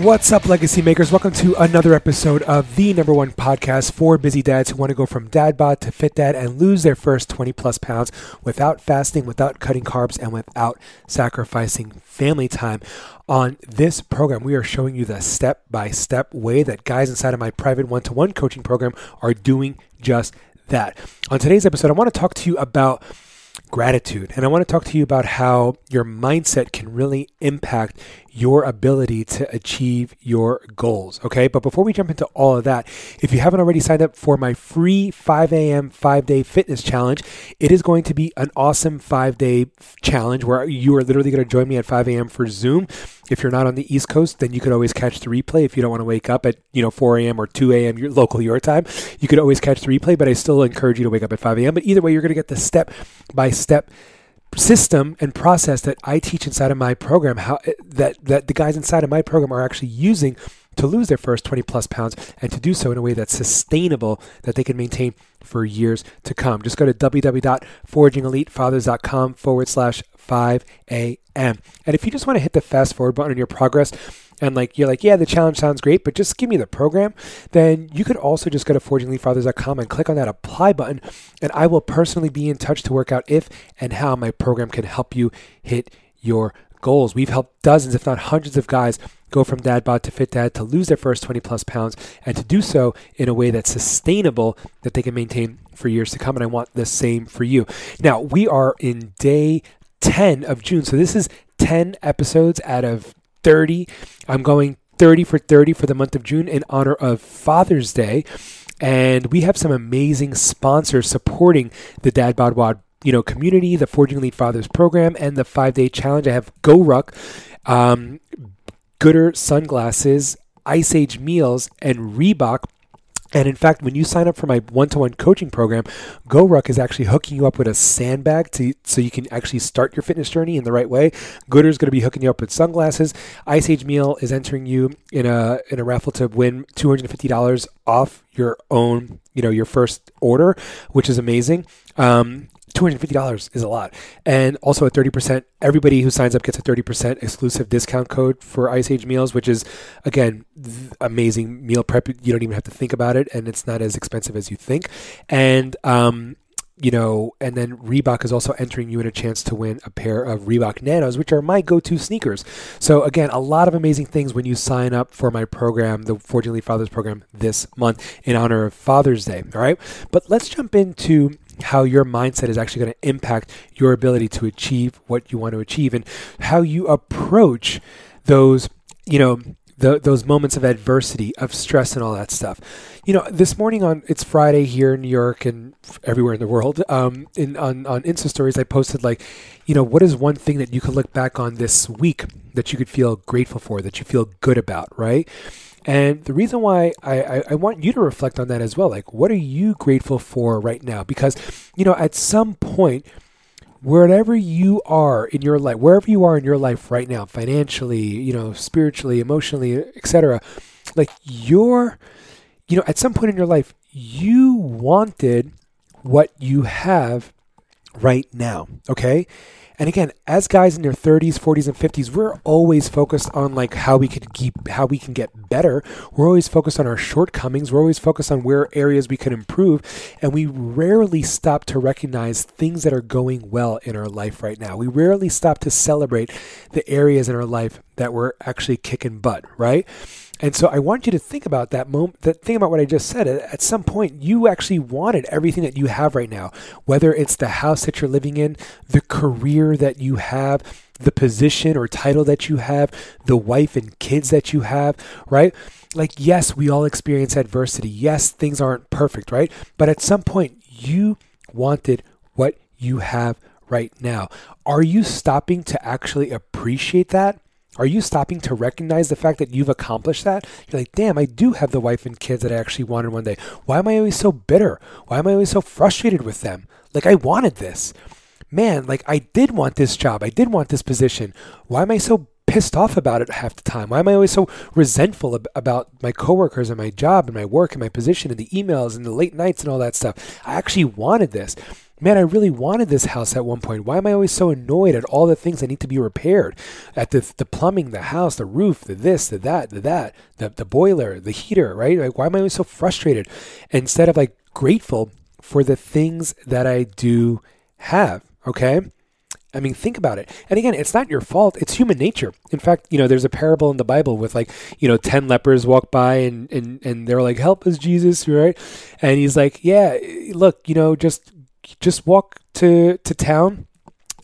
What's up, legacy makers? Welcome to another episode of the number one podcast for busy dads who want to go from dad bod to fit dad and lose their first 20 plus pounds without fasting, without cutting carbs, and without sacrificing family time. On this program, we are showing you the step by step way that guys inside of my private one to one coaching program are doing just that. On today's episode, I want to talk to you about gratitude. And I want to talk to you about how your mindset can really impact your ability to achieve your goals. Okay. But before we jump into all of that, if you haven't already signed up for my free 5 a.m. five day fitness challenge, it is going to be an awesome five day challenge where you are literally going to join me at 5 a.m. for Zoom. If you're not on the East Coast, then you could always catch the replay. If you don't want to wake up at you know 4 a.m. or 2 a.m. your local your time, you could always catch the replay. But I still encourage you to wake up at 5 a.m. But either way, you're going to get the step by step system and process that I teach inside of my program, how eh, that that the guys inside of my program are actually using to lose their first 20 plus pounds and to do so in a way that's sustainable that they can maintain for years to come. Just go to www.forgingelitefathers.com forward slash 5 a.m. And if you just want to hit the fast forward button on your progress, and like you're like, yeah, the challenge sounds great, but just give me the program, then you could also just go to forgingelitefathers.com and click on that apply button, and I will personally be in touch to work out if and how my program can help you hit your goals. We've helped dozens, if not hundreds, of guys go from dad bod to fit dad to lose their first 20 plus pounds and to do so in a way that's sustainable that they can maintain for years to come. And I want the same for you. Now, we are in day 10 of June. So this is 10 episodes out of 30. I'm going 30 for 30 for the month of June in honor of Father's Day. And we have some amazing sponsors supporting the Dad Bod Wad you know, community, the Forging Elite Fathers program, and the five day challenge. I have GoRuck, um, Goodr sunglasses, Ice Age meals, and Reebok and in fact, when you sign up for my one-to-one coaching program, GoRuck is actually hooking you up with a sandbag to so you can actually start your fitness journey in the right way. Goodr is going to be hooking you up with sunglasses. Ice Age Meal is entering you in a in a raffle to win two hundred and fifty dollars off your own, you know, your first order, which is amazing. Um, $250 is a lot. And also a 30%, everybody who signs up gets a 30% exclusive discount code for Ice Age meals, which is, again, amazing meal prep. You don't even have to think about it, and it's not as expensive as you think. And, um, you know, and then Reebok is also entering you in a chance to win a pair of Reebok Nanos, which are my go-to sneakers. So again, a lot of amazing things when you sign up for my program, the Elite Fathers program this month in honor of Father's Day. All right, but let's jump into how your mindset is actually going to impact your ability to achieve what you want to achieve and how you approach those, you know, the, those moments of adversity, of stress, and all that stuff. You know, this morning on it's Friday here in New York and everywhere in the world. Um, in on on Insta stories, I posted like, you know, what is one thing that you could look back on this week that you could feel grateful for, that you feel good about, right? And the reason why I, I, I, want you to reflect on that as well, like what are you grateful for right now? Because, you know, at some point, wherever you are in your life, wherever you are in your life right now, financially, you know, spiritually, emotionally, etc., like you're, you know, at some point in your life, you wanted what you have right now. Okay. And again, as guys in their 30s, 40s, and 50s, we're always focused on like how we can keep, how we can get better. We're always focused on our shortcomings. We're always focused on where areas we can improve, and we rarely stop to recognize things that are going well in our life right now. We rarely stop to celebrate the areas in our life that we're actually kicking butt, right? And so I want you to think about that moment, that think about what I just said. At some point, you actually wanted everything that you have right now, whether it's the house that you're living in, the career that you have, the position or title that you have, the wife and kids that you have, right? Like, yes, we all experience adversity. Yes, things aren't perfect, right? But at some point, you wanted what you have right now. Are you stopping to actually appreciate that? Are you stopping to recognize the fact that you've accomplished that? You're like, damn, I do have the wife and kids that I actually wanted one day. Why am I always so bitter? Why am I always so frustrated with them? Like, I wanted this. Man, like, I did want this job. I did want this position. Why am I so pissed off about it half the time? Why am I always so resentful ab- about my coworkers and my job and my work and my position and the emails and the late nights and all that stuff? I actually wanted this. Man, I really wanted this house at one point. Why am I always so annoyed at all the things that need to be repaired? At the, the plumbing, the house, the roof, the this, the that, the that, the, the boiler, the heater, right? Like, why am I always so frustrated? Instead of like grateful for the things that I do have, okay? I mean, think about it. And again, it's not your fault. It's human nature. In fact, you know, there's a parable in the Bible with like, you know, 10 lepers walk by and, and, and they're like, help us, Jesus, right? And he's like, yeah, look, you know, just, just walk to, to town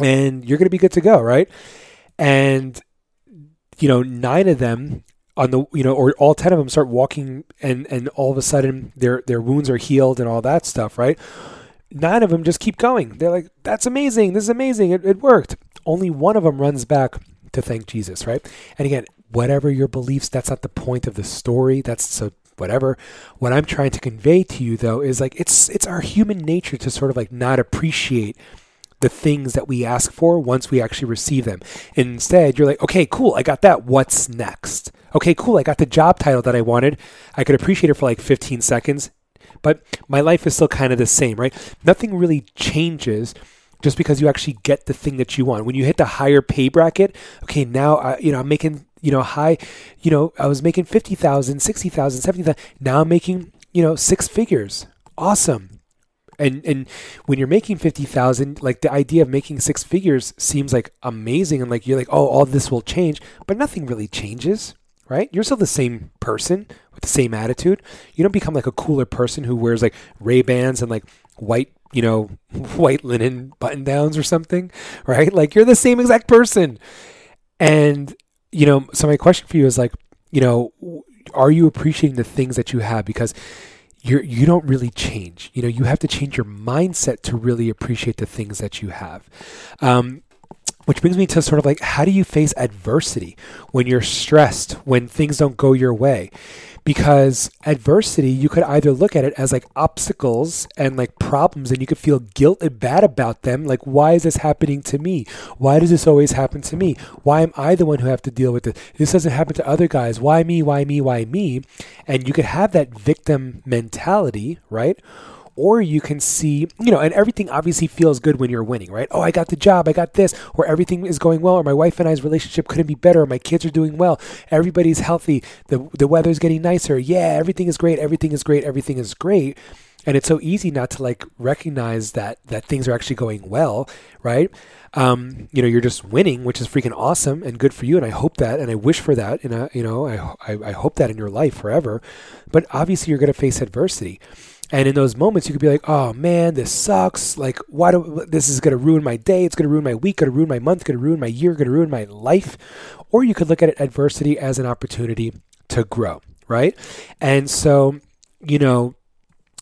and you're going to be good to go, right? And, you know, nine of them on the, you know, or all 10 of them start walking and, and all of a sudden their, their wounds are healed and all that stuff, right? nine of them just keep going. They're like, that's amazing. This is amazing. It, it worked. Only one of them runs back to thank Jesus, right? And again, whatever your beliefs, that's not the point of the story. That's so whatever. What I'm trying to convey to you though is like it's it's our human nature to sort of like not appreciate the things that we ask for once we actually receive them. And instead, you're like, okay, cool, I got that. What's next? Okay, cool, I got the job title that I wanted. I could appreciate it for like 15 seconds but my life is still kind of the same, right? Nothing really changes just because you actually get the thing that you want. When you hit the higher pay bracket, okay, now I, you know I'm making you know high, you know I was making 50,000, 60,000, 70,000. Now I'm making you know six figures. Awesome. And and when you're making 50,000, like the idea of making six figures seems like amazing and like you're like, "Oh, all this will change." But nothing really changes right? You're still the same person with the same attitude. You don't become like a cooler person who wears like Ray Bans and like white, you know, white linen button downs or something, right? Like you're the same exact person. And, you know, so my question for you is like, you know, are you appreciating the things that you have? Because you're you don't really change. You know, you have to change your mindset to really appreciate the things that you have. Um, which brings me to sort of like how do you face adversity when you're stressed, when things don't go your way? Because adversity, you could either look at it as like obstacles and like problems, and you could feel guilt and bad about them. Like, why is this happening to me? Why does this always happen to me? Why am I the one who have to deal with this? This doesn't happen to other guys. Why me? Why me? Why me? And you could have that victim mentality, right? Or you can see, you know, and everything obviously feels good when you're winning, right? Oh, I got the job, I got this, or everything is going well, or my wife and I's relationship couldn't be better, or my kids are doing well, everybody's healthy, the the weather's getting nicer, yeah, everything is great, everything is great, everything is great. And it's so easy not to like recognize that that things are actually going well, right? Um, you know, you're just winning, which is freaking awesome and good for you. And I hope that, and I wish for that, and I, you know, I, I, I hope that in your life forever. But obviously, you're going to face adversity. And in those moments, you could be like, "Oh man, this sucks. Like, why do this is to ruin my day? It's to ruin my week. To ruin my month. To ruin my year. To ruin my life." Or you could look at it, adversity as an opportunity to grow, right? And so, you know,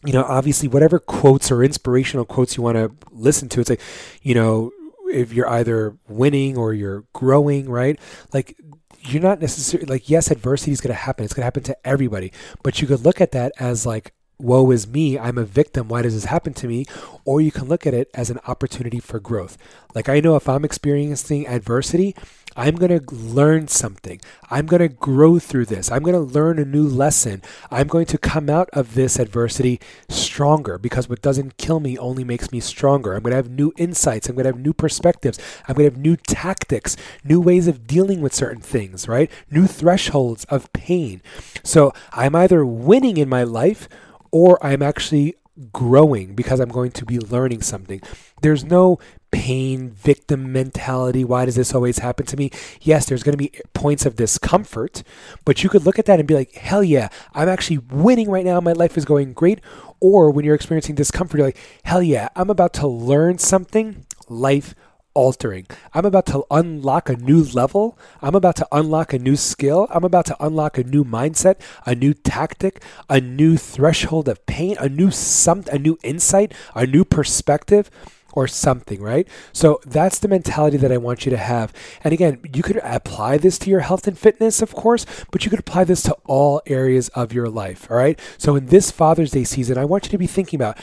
you know, obviously, whatever quotes or inspirational quotes you want to listen to, it's like, you know, if you're either winning or you're growing, right? Like you're not necessarily like yes adversity is going to happen it's going to happen to everybody but you could look at that as like woe is me, I'm a victim, why does this happen to me? Or you can look at it as an opportunity for growth. Like I know if I'm experiencing adversity, I'm going to learn something. I'm going to grow through this. I'm going to learn a new lesson. I'm going to come out of this adversity stronger because what doesn't kill me only makes me stronger. I'm going to have new insights. I'm going to have new perspectives. I'm going to have new tactics, new ways of dealing with certain things, right? New thresholds of pain. So I'm either winning in my life or I'm actually growing because I'm going to be learning something. There's no pain, victim mentality. Why does this always happen to me? Yes, there's going to be points of discomfort, but you could look at that and be like, hell yeah, I'm actually winning right now. My life is going great. Or when you're experiencing discomfort, you're like, hell yeah, I'm about to learn something. Life altering. I'm about to unlock a new level. I'm about to unlock a new skill. I'm about to unlock a new mindset, a new tactic, a new threshold of pain, a new some a new insight, a new perspective. or something, right? So that's the mentality that I want you to have. And again, you could apply this to your health and fitness, of course, but you could apply this to all areas of your life, all right? So in this Father's Day season, I want you to be thinking about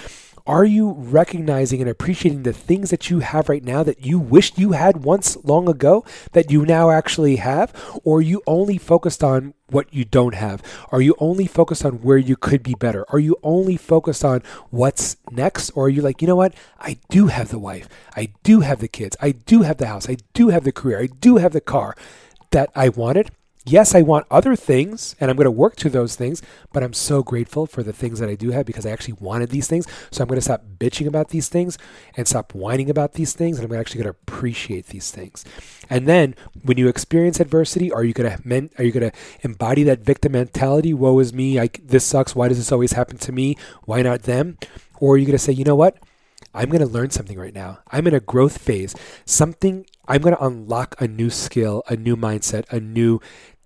are you recognizing and appreciating the things that you have right now that you wished you had once long ago that you now actually have? Or are you only focused on what you don't have? Are you only focused on where you could be better? Are you only focused on what's next? Or are you like, you know what? I do have the wife. I do have the kids. I do have the house. I do have the career. I do have the car that I wanted. Yes, I want other things and I'm going to work to those things, but I'm so grateful for the things that I do have because I actually wanted these things. So I'm going to stop bitching about these things and stop whining about these things. And I'm actually going to appreciate these things. And then when you experience adversity, are you going to men- are you going to embody that victim mentality? Woe is me. I, this sucks. Why does this always happen to me? Why not them? Or are you going to say, you know what? I'm going to learn something right now. I'm in a growth phase. Something, I'm going to unlock a new skill, a new mindset, a new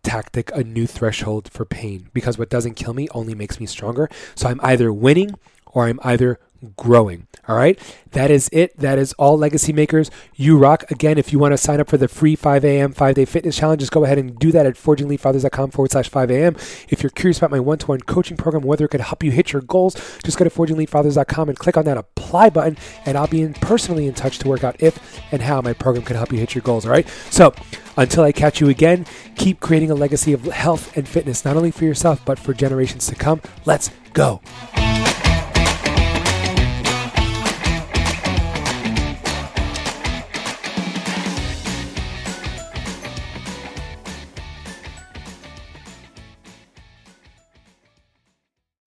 tactic a new threshold for pain because what doesn't kill me only makes me stronger. So I'm either winning or I'm either growing. All right. That is it. That is all legacy makers. You rock. Again, if you want to sign up for the free 5 a.m. five day fitness challenge, just go ahead and do that at forgingelitefathers.com forward slash 5 a.m. If you're curious about my one to one coaching program, whether it could help you hit your goals, just go to forgingelitefathers.com and click on that apply button, and I'll be in personally in touch to work out if and how my program can help you hit your goals. All right. So until I catch you again, keep creating a legacy of health and fitness, not only for yourself, but for generations to come. Let's go.